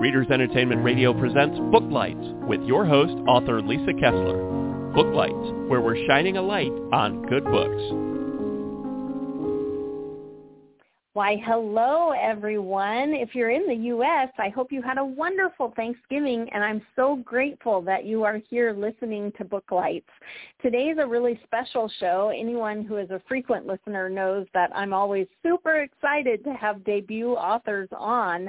Readers Entertainment Radio presents Booklights with your host, author Lisa Kessler. Booklights, where we're shining a light on good books. Why, hello, everyone. If you're in the U.S., I hope you had a wonderful Thanksgiving, and I'm so grateful that you are here listening to Booklights. Today is a really special show. Anyone who is a frequent listener knows that I'm always super excited to have debut authors on.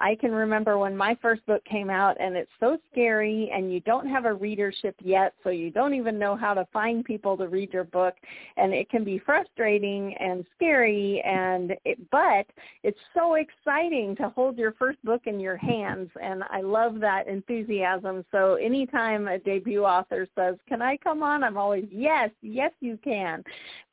I can remember when my first book came out and it's so scary and you don't have a readership yet so you don't even know how to find people to read your book and it can be frustrating and scary and it, but it's so exciting to hold your first book in your hands and I love that enthusiasm. So anytime a debut author says can I come on? I'm always yes yes you can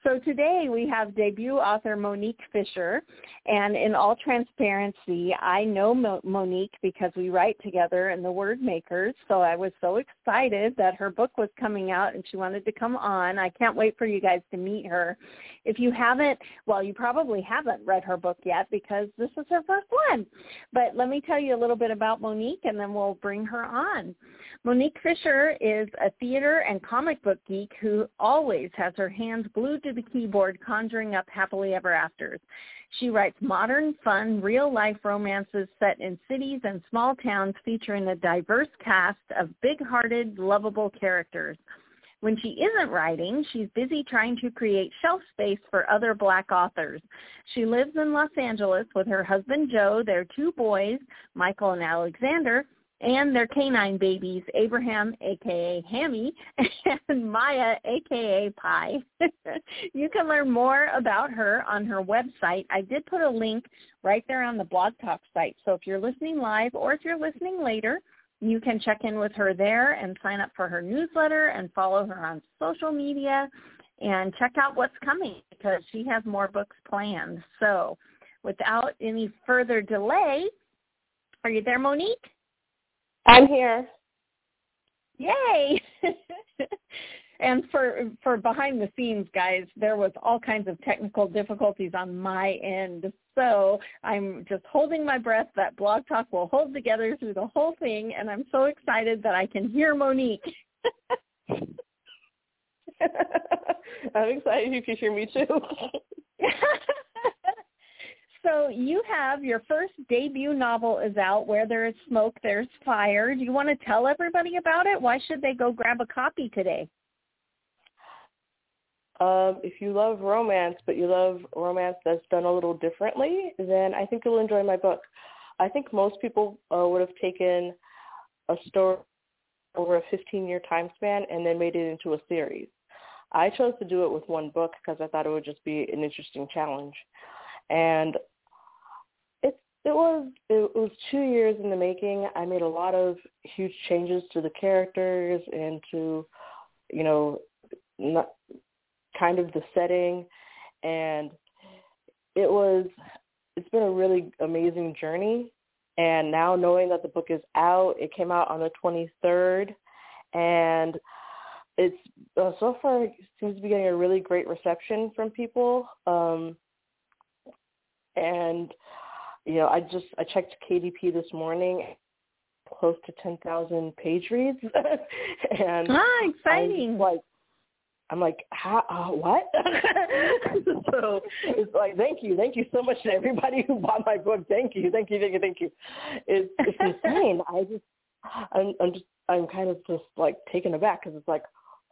so today we have debut author Monique Fisher, and in all transparency, I know Mo- Monique because we write together in the Word Makers. So I was so excited that her book was coming out and she wanted to come on. I can't wait for you guys to meet her. If you haven't, well, you probably haven't read her book yet because this is her first one. But let me tell you a little bit about Monique and then we'll bring her on. Monique Fisher is a theater and comic book geek who always has her hands glued to the keyboard conjuring up happily ever afters. She writes modern, fun, real-life romances set in cities and small towns featuring a diverse cast of big-hearted, lovable characters. When she isn't writing, she's busy trying to create shelf space for other black authors. She lives in Los Angeles with her husband Joe, their two boys, Michael and Alexander, and their canine babies, Abraham, aka Hammy, and Maya, aka Pie. you can learn more about her on her website. I did put a link right there on the Blog Talk site. So if you're listening live or if you're listening later, you can check in with her there and sign up for her newsletter and follow her on social media and check out what's coming because she has more books planned. So without any further delay, are you there, Monique? I'm here. Yay! and for for behind the scenes guys, there was all kinds of technical difficulties on my end. So I'm just holding my breath that Blog Talk will hold together through the whole thing and I'm so excited that I can hear Monique. I'm excited you can hear me too. so you have your first debut novel is out, Where There Is Smoke, There's Fire. Do you want to tell everybody about it? Why should they go grab a copy today? Um, if you love romance, but you love romance that's done a little differently, then I think you'll enjoy my book. I think most people uh, would have taken a story over a 15-year time span and then made it into a series. I chose to do it with one book because I thought it would just be an interesting challenge. And it was it was two years in the making. I made a lot of huge changes to the characters and to, you know, not kind of the setting, and it was it's been a really amazing journey. And now knowing that the book is out, it came out on the 23rd, and it's uh, so far it seems to be getting a really great reception from people. Um, and you know, I just I checked KDP this morning, close to ten thousand page reads, and ah, exciting! I'm like, I'm like, how? Uh, what? so it's like, thank you, thank you so much to everybody who bought my book. Thank you, thank you, thank you, thank you. It's it's insane. I just, I'm, I'm just, I'm kind of just like taken aback because it's like,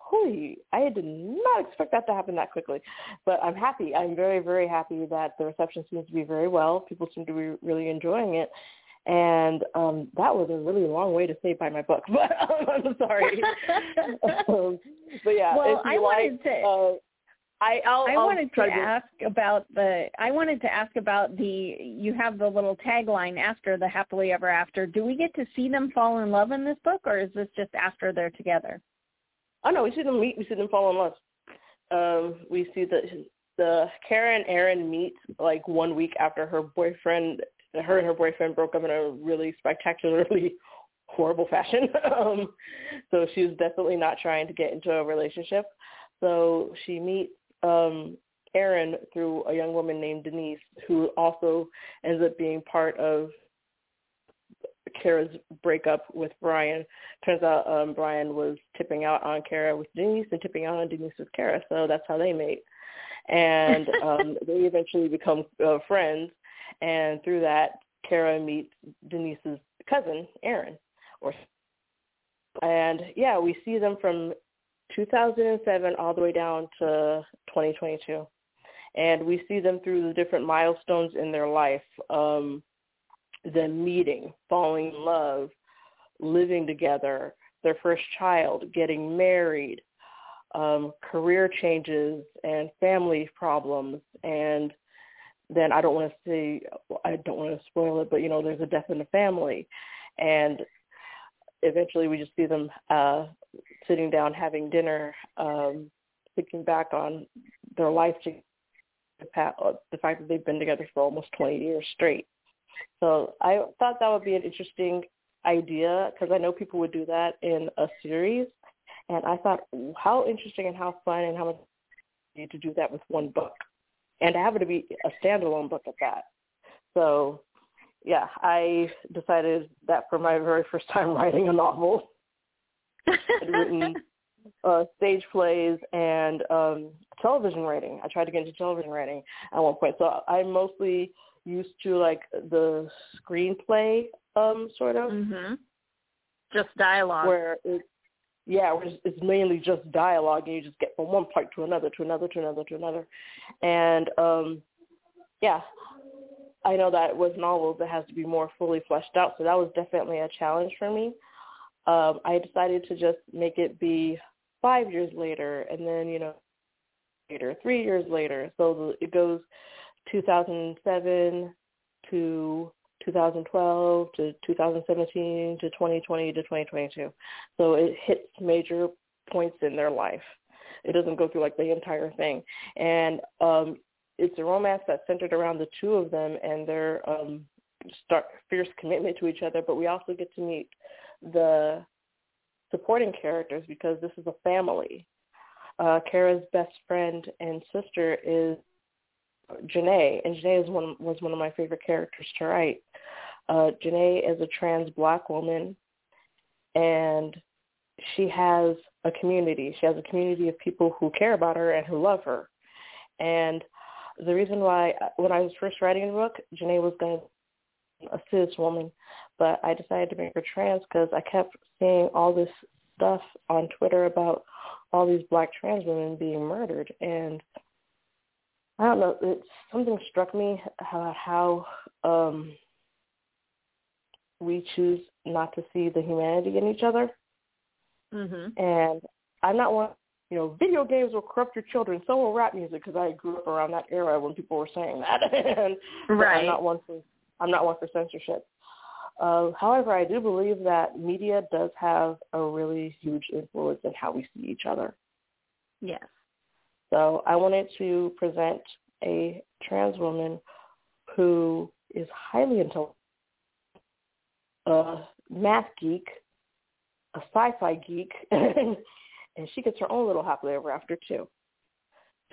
holy, I did not expect that to happen that quickly. But I'm happy. I'm very, very happy that the reception seems to be very well. People seem to be really enjoying it. And um that was a really long way to say by my book, but um, I'm sorry. um, but yeah, well, I like, wanted to. Uh, I I'll, I wanted to try ask about the. I wanted to ask about the. You have the little tagline after the happily ever after. Do we get to see them fall in love in this book, or is this just after they're together? Oh no, we see them meet. We see them fall in love. Um, we see the the Kara and Aaron meet like one week after her boyfriend, her and her boyfriend broke up in a really spectacularly horrible fashion. um, so she's definitely not trying to get into a relationship. So she meets um, Aaron through a young woman named Denise, who also ends up being part of Kara's breakup with Brian. Turns out um, Brian was tipping out on Kara with Denise and tipping out on Denise with Kara, so that's how they mate. And um, they eventually become uh, friends, and through that, Kara meets Denise's cousin, Aaron, or and yeah, we see them from 2007 all the way down to 2022 and we see them through the different milestones in their life um them meeting falling in love living together their first child getting married um career changes and family problems and then I don't want to say I don't want to spoil it, but you know, there's a death in the family, and eventually we just see them uh sitting down having dinner, um, thinking back on their life uh, the fact that they've been together for almost 20 years straight. So I thought that would be an interesting idea because I know people would do that in a series. And I thought how interesting and how fun and how much need to do that with one book. And have it to be a standalone book at that. So yeah, I decided that for my very first time writing a novel. I'd written uh, stage plays and um, television writing. I tried to get into television writing at one point. So I'm mostly used to like the screenplay um, sort of. Mm-hmm. Just dialogue. Where it, yeah, where it's, it's mainly just dialogue, and you just get from one part to another, to another, to another, to another, and um, yeah, I know that with novels it has to be more fully fleshed out, so that was definitely a challenge for me. Um, I decided to just make it be five years later, and then you know later, three years later. So it goes 2007 to 2012 to 2017 to 2020 to 2022. So it hits major points in their life. It doesn't go through like the entire thing. And um it's a romance that's centered around the two of them and their um start fierce commitment to each other, but we also get to meet the supporting characters because this is a family. Uh, Kara's best friend and sister is Janae, and Janae is one was one of my favorite characters to write. Uh, Janae is a trans black woman, and she has a community. She has a community of people who care about her and who love her. And the reason why, when I was first writing the book, Janae was going to a cis woman, but I decided to make her trans because I kept seeing all this stuff on Twitter about all these black trans women being murdered, and I don't know, it something struck me about how um we choose not to see the humanity in each other. Mm-hmm. And I'm not one you know, video games will corrupt your children. So will rap music because I grew up around that era when people were saying that. and right. I'm not one for I'm not one for censorship. Uh, however, I do believe that media does have a really huge influence in how we see each other. Yes. So I wanted to present a trans woman who is highly intelligent, a math geek, a sci-fi geek, and she gets her own little happily ever after too.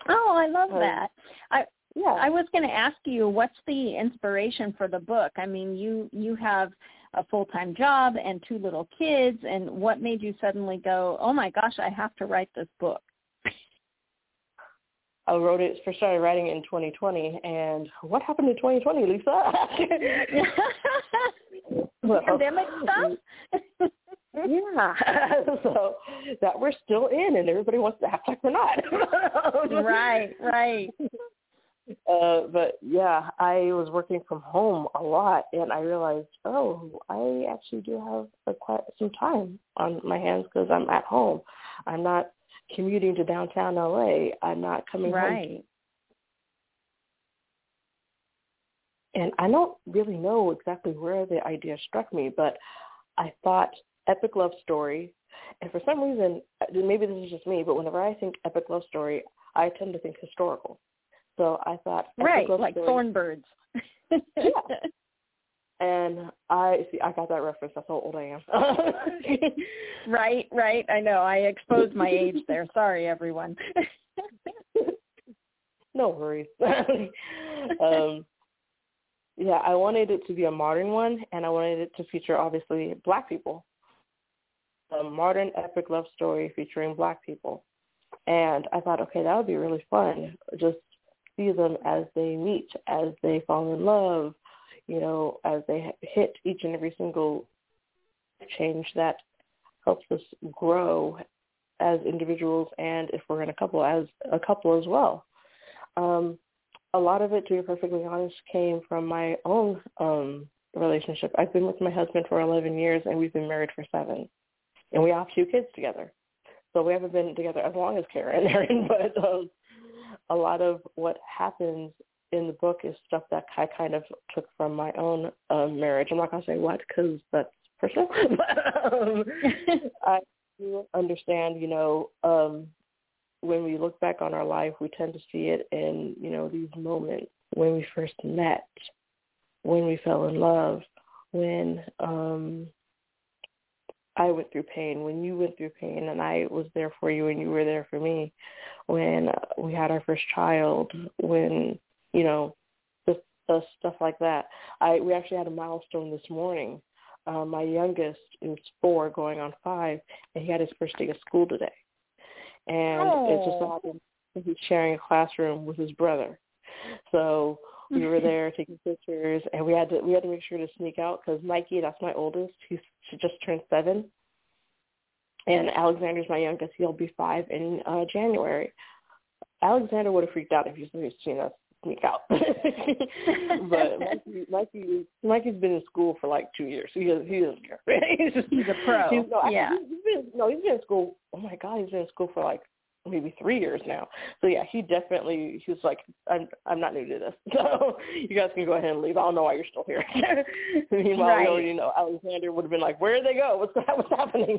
Oh, I love um, that. I yeah. I was going to ask you what's the inspiration for the book? I mean, you you have a full-time job and two little kids and what made you suddenly go, "Oh my gosh, I have to write this book?" I wrote it, first started writing it in 2020, and what happened in 2020, Lisa? Pandemic stuff? yeah. so that we're still in, and everybody wants to act like we're not. right, right. Uh, but yeah, I was working from home a lot, and I realized, oh, I actually do have a, quite some time on my hands because I'm at home. I'm not commuting to downtown LA. I'm not coming right. home. And I don't really know exactly where the idea struck me, but I thought epic love story. And for some reason, maybe this is just me, but whenever I think epic love story, I tend to think historical. So I thought, right, like story, Thornbirds. yeah. And I see, I got that reference. That's how old I am. right, right. I know. I exposed my age there. Sorry, everyone. no worries. um, yeah, I wanted it to be a modern one, and I wanted it to feature obviously black people. A modern epic love story featuring black people. And I thought, okay, that would be really fun. Just see them as they meet, as they fall in love, you know, as they hit each and every single change that helps us grow as individuals and if we're in a couple as a couple as well. Um, a lot of it, to be perfectly honest, came from my own um, relationship. I've been with my husband for 11 years, and we've been married for seven, and we have two kids together. So we haven't been together as long as Kara and Aaron, but um, a lot of what happens in the book is stuff that I kind of took from my own um, marriage. I'm not gonna say what because that's personal, but um, I do understand. You know, um, when we look back on our life, we tend to see it in, you know, these moments when we first met, when we fell in love, when um I went through pain, when you went through pain and I was there for you and you were there for me, when we had our first child, when, you know, just uh, stuff like that. I we actually had a milestone this morning. Uh, my youngest is four going on five and he had his first day of school today and oh. it just so happened he's sharing a classroom with his brother. So we were there taking pictures, and we had to we had to make sure to sneak out because Mikey, that's my oldest, he's she just turned seven, and Alexander's my youngest. He'll be five in uh January. Alexander would have freaked out if he's seen us sneak out. but Mikey, Mikey, Mikey's been in school for like two years. He doesn't, he doesn't care. he's, just, he's a pro. He's, no, yeah. He's been, no, he's been in school. Oh my God, he's been in school for like maybe three years now. So yeah, he definitely he's like, I'm I'm not new to this. So you guys can go ahead and leave. I don't know why you're still here. Meanwhile, right. we already know Alexander would have been like, where did they go? What's what's happening?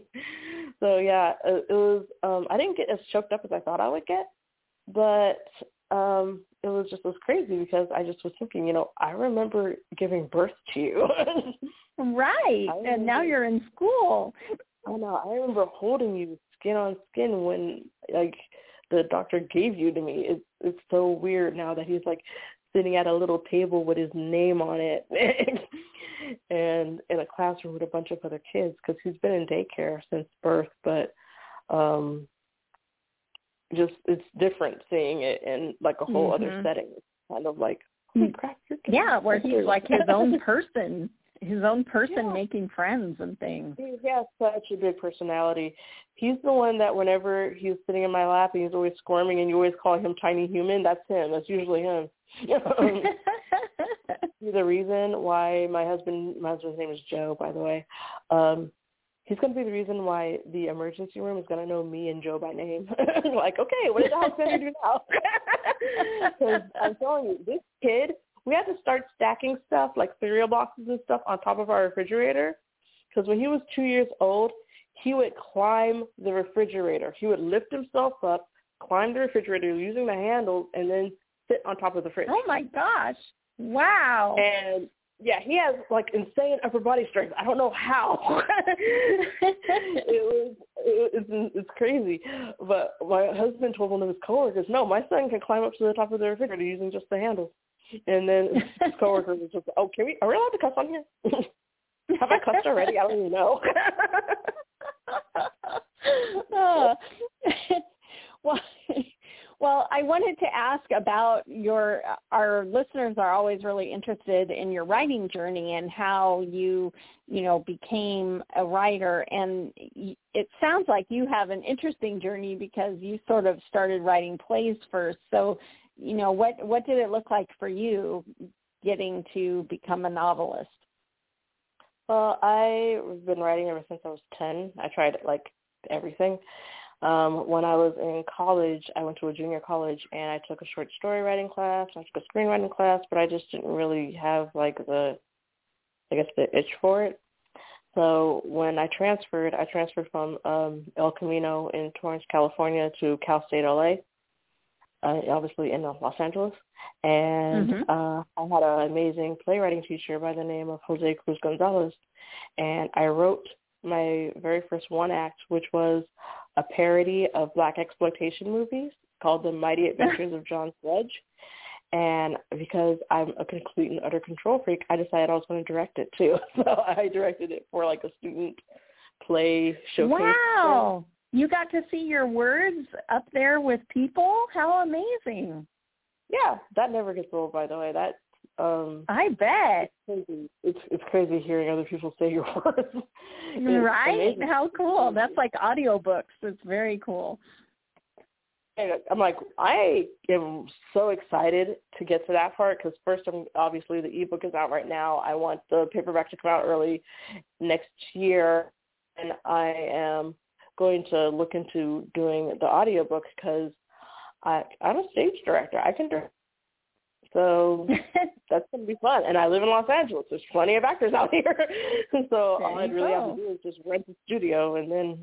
So yeah, it, it was. um I didn't get as choked up as I thought I would get, but um it was just was crazy because I just was thinking, you know, I remember giving birth to you. right. and now you're in school. I know. I remember holding you skin on skin when like the doctor gave you to me. It's it's so weird now that he's like sitting at a little table with his name on it and in a classroom with a bunch of other kids because he's been in daycare since birth but um just it's different seeing it in like a whole mm-hmm. other setting. It's kind of like, crap, you're yeah, where he's like his own person, his own person yeah. making friends and things. He has such a big personality. He's the one that whenever he's sitting in my lap and he's always squirming and you always call him tiny human, that's him. That's usually him. the reason why my husband my husband's name is Joe, by the way. Um he's going to be the reason why the emergency room is going to know me and Joe by name. like, okay, what is the house manager do now? Because I'm telling you, this kid, we had to start stacking stuff like cereal boxes and stuff on top of our refrigerator. Because when he was two years old, he would climb the refrigerator. He would lift himself up, climb the refrigerator using the handles, and then sit on top of the fridge. Oh my gosh! Wow. And yeah, he has like insane upper body strength. I don't know how. it was it, it's it's crazy. But my husband told one of his coworkers, "No, my son can climb up to the top of the refrigerator using just the handle." And then his coworker was just, "Oh, can we? Are we allowed to cuss on here? Have I cussed already? I don't even know." uh, well, well, I wanted to ask about your, our listeners are always really interested in your writing journey and how you, you know, became a writer. And it sounds like you have an interesting journey because you sort of started writing plays first. So, you know, what, what did it look like for you getting to become a novelist? Well, I've been writing ever since I was 10. I tried like everything. Um, when I was in college, I went to a junior college and I took a short story writing class. I took a screenwriting class, but I just didn't really have like the, I guess the itch for it. So when I transferred, I transferred from um, El Camino in Torrance, California to Cal State LA, uh, obviously in Los Angeles. And mm-hmm. uh, I had an amazing playwriting teacher by the name of Jose Cruz Gonzalez. And I wrote my very first one act, which was a parody of blaxploitation movies called The Mighty Adventures of John Sledge. And because I'm a complete and utter control freak, I decided I was going to direct it too. So I directed it for like a student play showcase. Wow. You got to see your words up there with people? How amazing. Yeah, that never gets old by the way. That um I bet. It's crazy. It's it's crazy hearing other people say your words. right? Amazing. How cool. That's like audiobooks. It's very cool. I'm like, I am so excited to get to that part because first, I'm obviously the ebook is out right now. I want the paperback to come out early next year, and I am going to look into doing the audiobook because I I'm a stage director. I can direct. So that's gonna be fun. And I live in Los Angeles. There's plenty of actors out here. so There all I'd really go. have to do is just rent a studio and then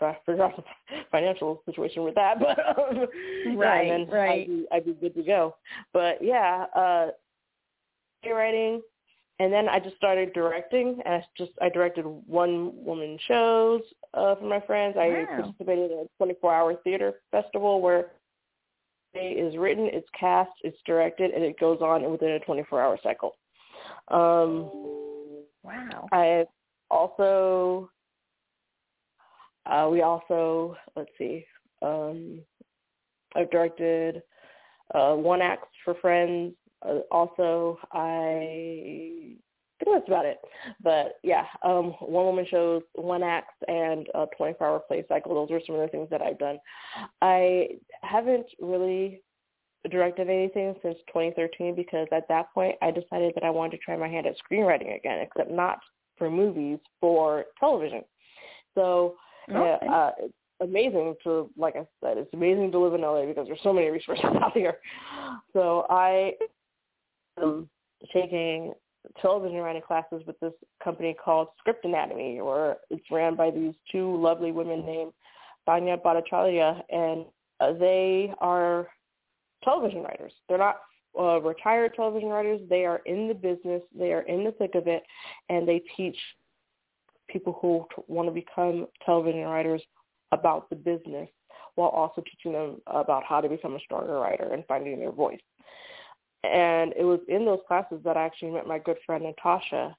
I figure out the financial situation with that. But um, yeah, Right, and then right. I'd be, I'd be good to go. But yeah, uh writing and then I just started directing and I just I directed one woman shows uh for my friends. I Wow. participated in a twenty four hour theater festival where is written, it's cast, it's directed, and it goes on within a 24-hour cycle. Um, Wow. I also, uh, we also, let's see, um, I've directed uh, one act for friends. Uh, also, I That's about it. But yeah, um, one woman shows, one act, and a 24-hour play cycle. Those are some of the things that I've done. I haven't really directed anything since 2013 because at that point I decided that I wanted to try my hand at screenwriting again, except not for movies, for television. So yeah, uh, it's amazing to, like I said, it's amazing to live in LA because there's so many resources out here. So I am taking television writing classes with this company called Script Anatomy, or it's ran by these two lovely women named Banya Bhattacharya, and uh, they are television writers. They're not uh, retired television writers. They are in the business. They are in the thick of it, and they teach people who t- want to become television writers about the business while also teaching them about how to become a stronger writer and finding their voice. And it was in those classes that I actually met my good friend Natasha.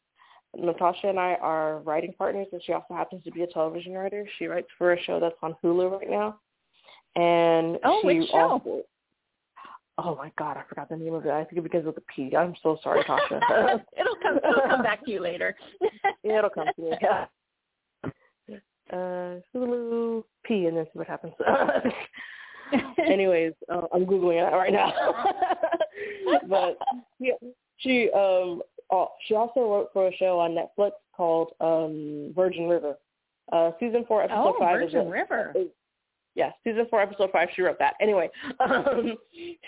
Natasha and I are writing partners, and she also happens to be a television writer. She writes for a show that's on Hulu right now. And Oh, she which show? also Oh my God, I forgot the name of it. I think it begins with a P. I'm so sorry, Tasha. it'll come it'll come back to you later. Yeah, it'll come to me. Yeah. Uh, Hulu P, and then see what happens. Anyways, uh, I'm googling it right now. But yeah, she um uh, she also wrote for a show on Netflix called um Virgin River. Uh, season four, episode oh, five. is Virgin a- River. is- yeah, season four, episode five. She wrote that. Anyway, um,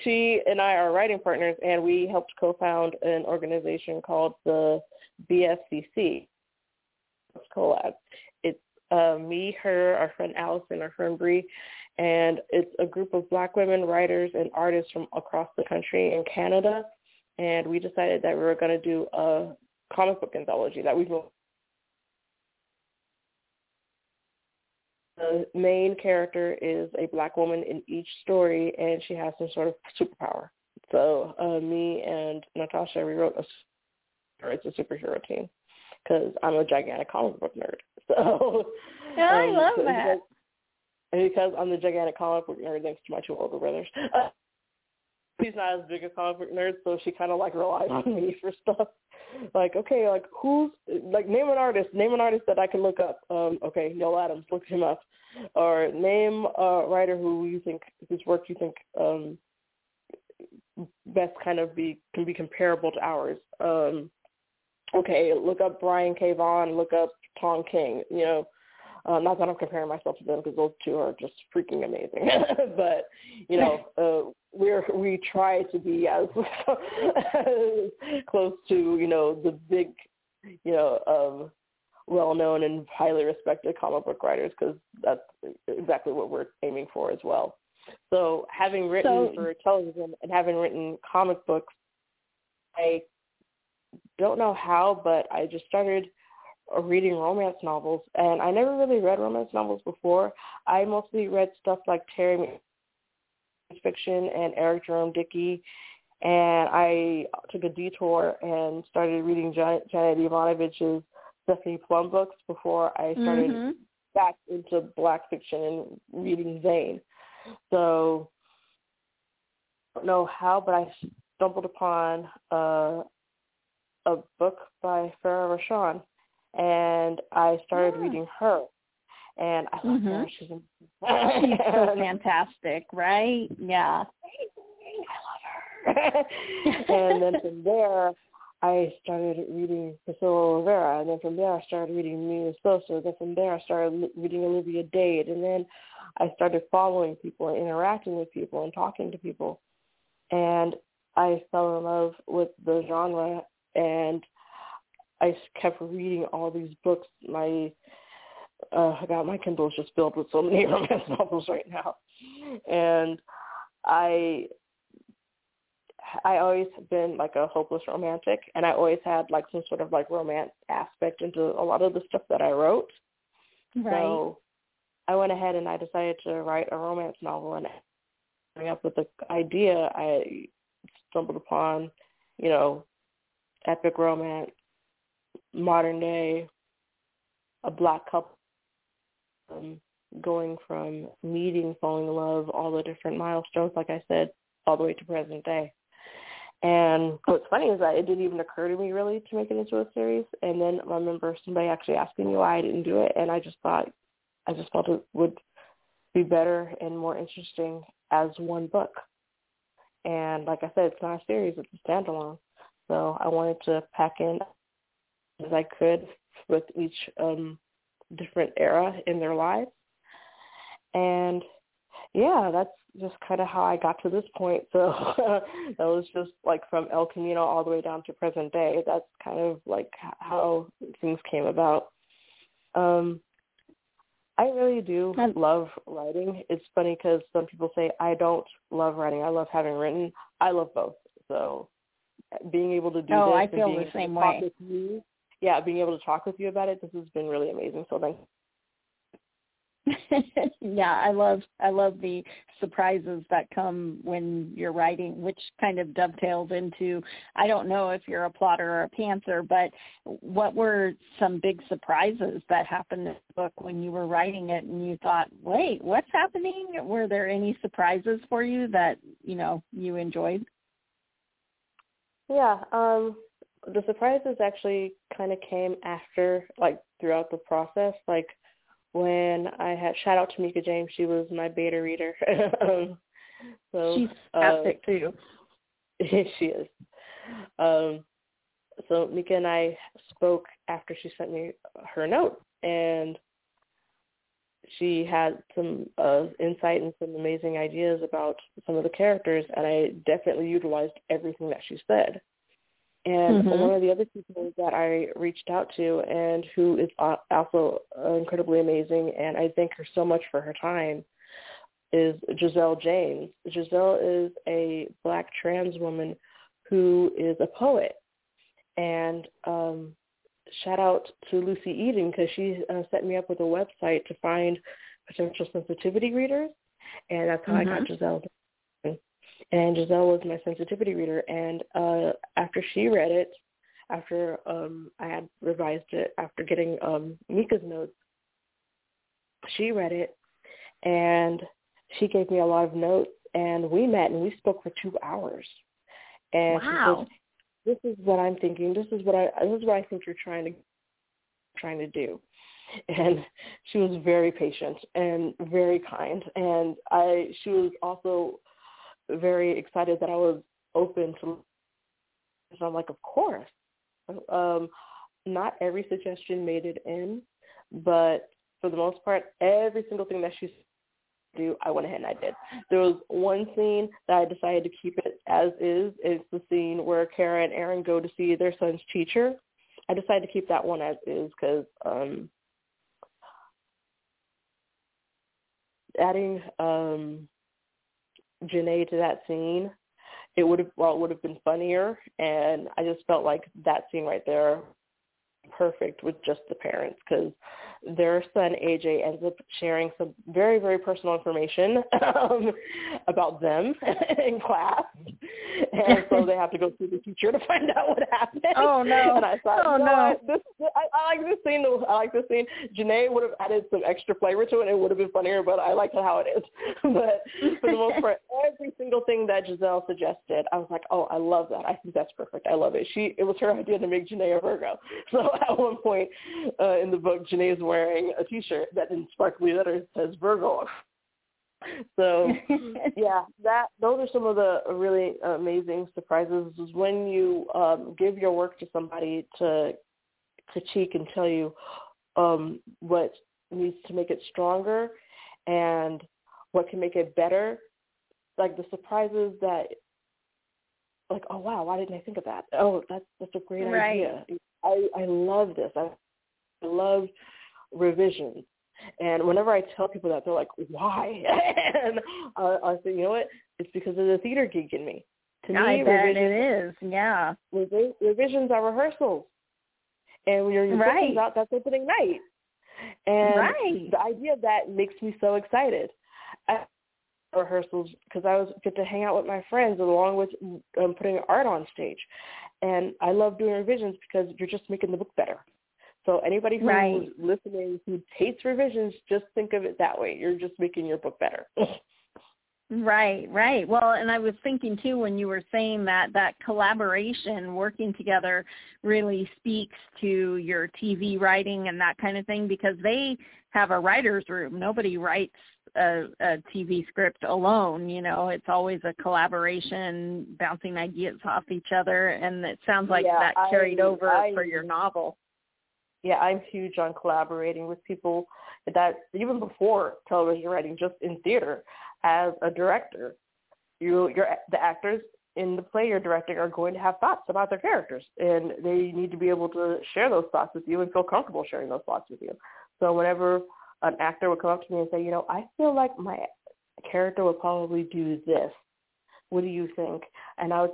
she and I are writing partners, and we helped co-found an organization called the BFCC. It's collab. It's uh, me, her, our friend Allison, our friend Bree, and it's a group of Black women writers and artists from across the country and Canada. And we decided that we were going to do a comic book anthology that we've been the main character is a black woman in each story, and she has some sort of superpower. So uh, me and Natasha, we wrote a or it's a superhero team because I'm a gigantic comic book nerd. So I um, love so that. Because, and because I'm the gigantic comic book nerd, thanks to my two older brothers. Uh, she's not as big a comic book nerd, so she kind of like relies on me for stuff. Like, okay, like who's like name an artist, name an artist that I can look up. Um, okay, Neal Adams, look him up, or name a writer who you think whose work you think um best kind of be can be comparable to ours. Um, okay, look up Brian K. Vaughan, look up Tom King. You know, uh, not that I'm comparing myself to them because those two are just freaking amazing. but you know, uh, we're we try to be as, as close to you know the big, you know, um, well-known and highly respected comic book writers because that's exactly what we're aiming for as well. So having written So- for television and having written comic books, I don't know how, but I just started reading romance novels, and I never really read romance novels before. I mostly read stuff like Terry fiction and Eric Jerome Dickey and I took a detour and started reading Janet, Evanovich's Stephanie Plum books before I started mm-hmm. back into black fiction and reading Zane. So I don't know how, but I stumbled upon uh, a book by Farrah Rochon, and I started yeah. reading her. And I love mm-hmm. her. She's, She's so fantastic, right? Yeah. I love her. and then from there, I started reading Priscilla Rivera, and then from there I started reading Mia Sosa. Then from there I started reading Olivia Dade, and then I started following people and interacting with people and talking to people, and I fell in love with the genre, and I kept reading all these books. My uh, God, my Kindle is just filled with so many romance novels right now, and I I always have been like a hopeless romantic, and I always had like some sort of like romance aspect into a lot of the stuff that I wrote. Right. So I went ahead and I decided to write a romance novel, and coming up with the idea, I stumbled upon, you know, epic romance, modern day, a black couple, um, going from meeting, falling in love, all the different milestones, like I said, all the way to present day. And what's funny is that it didn't even occur to me really to make it into a series. And then I remember somebody actually asking me why I didn't do it, and I just thought, I just felt it would be better and more interesting as one book. And like I said, it's not a series; it's a standalone. So I wanted to pack in as I could with each um, different era in their lives. And yeah, that's just kind of how I got to this point. So that was just like from El Camino all the way down to present day. That's kind of like how things came about. Um, I really do love writing. It's funny because some people say I don't love writing. I love having written. I love both. So being able to do oh, this I feel and being the same way. with you, yeah, being able to talk with you about it, this has been really amazing. So thank yeah, I love I love the surprises that come when you're writing, which kind of dovetails into I don't know if you're a plotter or a pantser, but what were some big surprises that happened in the book when you were writing it and you thought, wait, what's happening? Were there any surprises for you that you know you enjoyed? Yeah, um, the surprises actually kind of came after, like throughout the process, like when I had shout out to Mika James. She was my beta reader. um, so she's fantastic uh, too. she is. Um, so Mika and I spoke after she sent me her note, and she had some uh, insight and some amazing ideas about some of the characters, and I definitely utilized everything that she said. And mm-hmm. one of the other people that I reached out to and who is also incredibly amazing, and I thank her so much for her time, is Giselle James. Giselle is a black trans woman who is a poet. And um, shout out to Lucy Eden because she uh, set me up with a website to find potential sensitivity readers. And that's how mm-hmm. I got mm-hmm. And Giselle was my sensitivity reader. And uh, after she read it, after um, I had revised it, after getting um, Mika's notes, she read it, and she gave me a lot of notes, and we met and we spoke for two hours. And wow. said, "This is what I'm thinking. This is what I. This is what I think you're trying to trying to do." and she was very patient and very kind and i she was also very excited that I was open to. And I'm like, of course. Um, not every suggestion made it in, but for the most part, every single thing that she do, I went ahead and I did. There was one scene that I decided to keep it as is. It's the scene where Kara and Aaron go to see their son's teacher. I decided to keep that one as is because um, adding um, Janae to that scene, it would have well, it would have been funnier. And I just felt like that scene right there, perfect with just the parents, because their son AJ ends up sharing some very very personal information um, about them in class, and so they have to go through the teacher to find out what happened. Oh no! And I thought, oh no! What? This I, I like this scene. I like this scene. Janae would have added some extra flavor to it. It would have been funnier, but I like how it is. but for the most part, every single thing that Giselle suggested, I was like, oh, I love that. I think that's perfect. I love it. She it was her idea to make Janae a Virgo. So at one point uh, in the book, Janae is wearing a T-shirt that in sparkly letters says Virgo. So yeah, that those are some of the really amazing surprises. Is when you um, give your work to somebody to critique and tell you um, what needs to make it stronger and what can make it better. Like the surprises that, like, oh wow, why didn't I think of that? Oh, that's that's a great right. idea. I I love this. I, I love revisions. And whenever I tell people that, they're like, "Why?" and uh, I say, "You know what? It's because of the theater geek in me." To I me, bet revisions, it is. Yeah. revisions are rehearsals, and when you're Right. out, that's opening night. And Right. the idea of that makes me so excited. At rehearsals, because I was get to hang out with my friends along with um, putting art on stage, and I love doing revisions because you're just making the book better. So anybody who's Right. listening who hates revisions, just think of it that way. You're just making your book better. Right, right. Well, and I was thinking too when you were saying that that collaboration, working together, really speaks to your TV writing and that kind of thing because they have a writer's room. Nobody writes a, a TV script alone. You know, it's always a collaboration, bouncing ideas off each other, and it sounds like Yeah, that carried I- over I- for your novel. Yeah, I'm huge on collaborating with people that even before television writing, just in theater, as a director, you your the actors in the play you're directing are going to have thoughts about their characters, and they need to be able to share those thoughts with you and feel comfortable sharing those thoughts with you. So whenever an actor would come up to me and say, you know, I feel like my character would probably do this. What do you think? And I would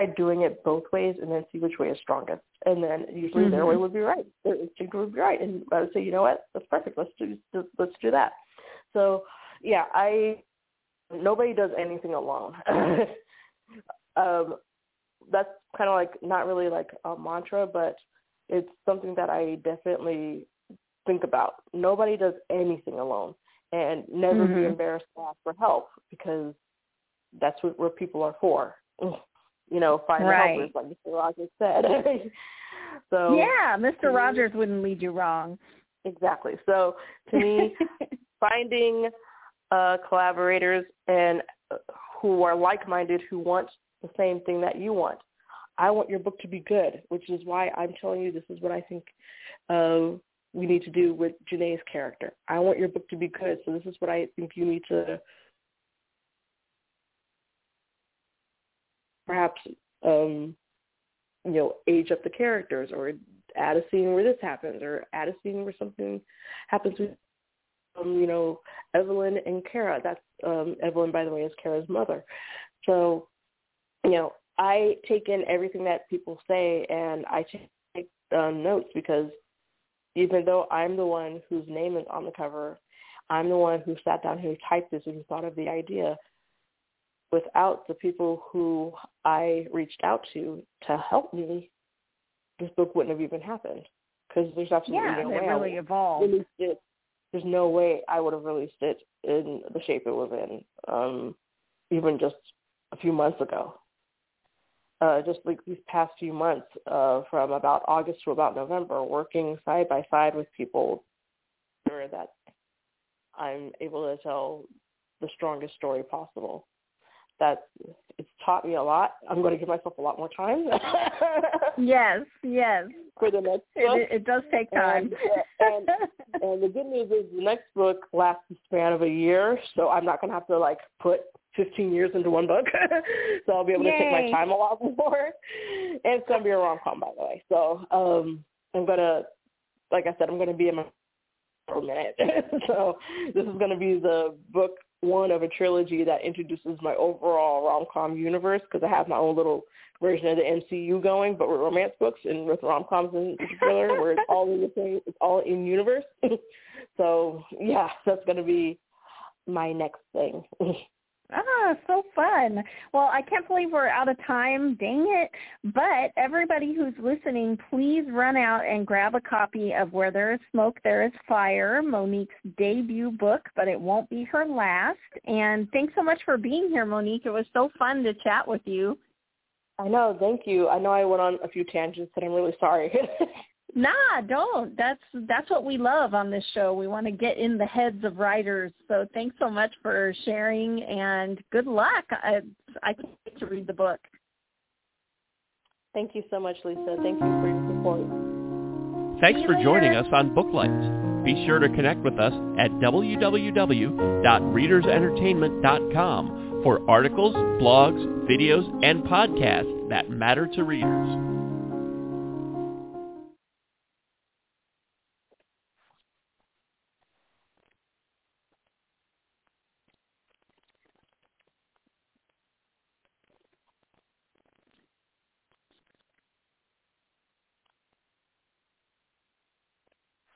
try doing it both ways and then see which way is strongest. And then usually their Mhm. way would be right. Their instinct would be right. And I would say, you know what, that's perfect. Let's do let's do that. So yeah, I nobody does anything alone. um, that's kind of like not really like a mantra, but it's something that I definitely think about. Nobody does anything alone, and never be Mhm. embarrassed to ask for help because that's what where people are for. You know, find Right. helpers, like Mr. Rogers said. so yeah, Mr. Rogers wouldn't lead you wrong. exactly. So to me, finding uh, collaborators and uh, who are like-minded, who want the same thing that you want. I want your book to be good, which is why I'm telling you this is what I think uh, we need to do with Janae's character. I want your book to be good, so this is what I think you need to perhaps um, you know age up the characters or add a scene where this happens or add a scene where something happens with um, you know, Evelyn and Kara. That's um Evelyn by the way is Kara's mother. So, you know, I take in everything that people say and I take um, notes because even though I'm the one whose name is on the cover, I'm the one who sat down who typed this and who thought of the idea. Without the people who I reached out to to help me, this book wouldn't have even happened because there's absolutely yeah, no way I really would- evolved. released it. There's no way I would have released it in the shape it was in, um, even just a few months ago. Uh, just like these past few months, uh, from about August to about November, working side by side with people, sure that I'm able to tell the strongest story possible. That it's taught me a lot. I'm going to give myself a lot more time Yes, yes. for the next book. It, it does take time. And- And the good news is the next book lasts the span of a year, so I'm not going to have to like put 15 years into one book. so I'll be able to take my time a lot more. And it's going to be a rom com, by the way. So um, I'm going to, like I said, I'm going to be in my for a minute. so this is going to be the book one of a trilogy that introduces my overall rom-com universe because I have my own little version of the MCU going, but with romance books and with rom-coms in particular, where it's all in the same, it's all in universe. so yeah, that's going to be my next thing. Ah, so fun. Well, I can't believe we're out of time. Dang it. But everybody who's listening, please run out and grab a copy of Where There is Smoke, There is Fire, Monique's debut book, but it won't be her last. And thanks so much for being here, Monique. It was so fun to chat with you. I know. Thank you. I know I went on a few tangents, and I'm really sorry. Nah, don't. That's that's what we love on this show. We want to get in the heads of writers. So thanks so much for sharing and good luck. I I can't wait to read the book. Thank you so much, Lisa. Thank you for your support. Thanks for joining us on Booklights. Be sure to connect with us at www.readersentertainment.com for articles, blogs, videos, and podcasts that matter to readers.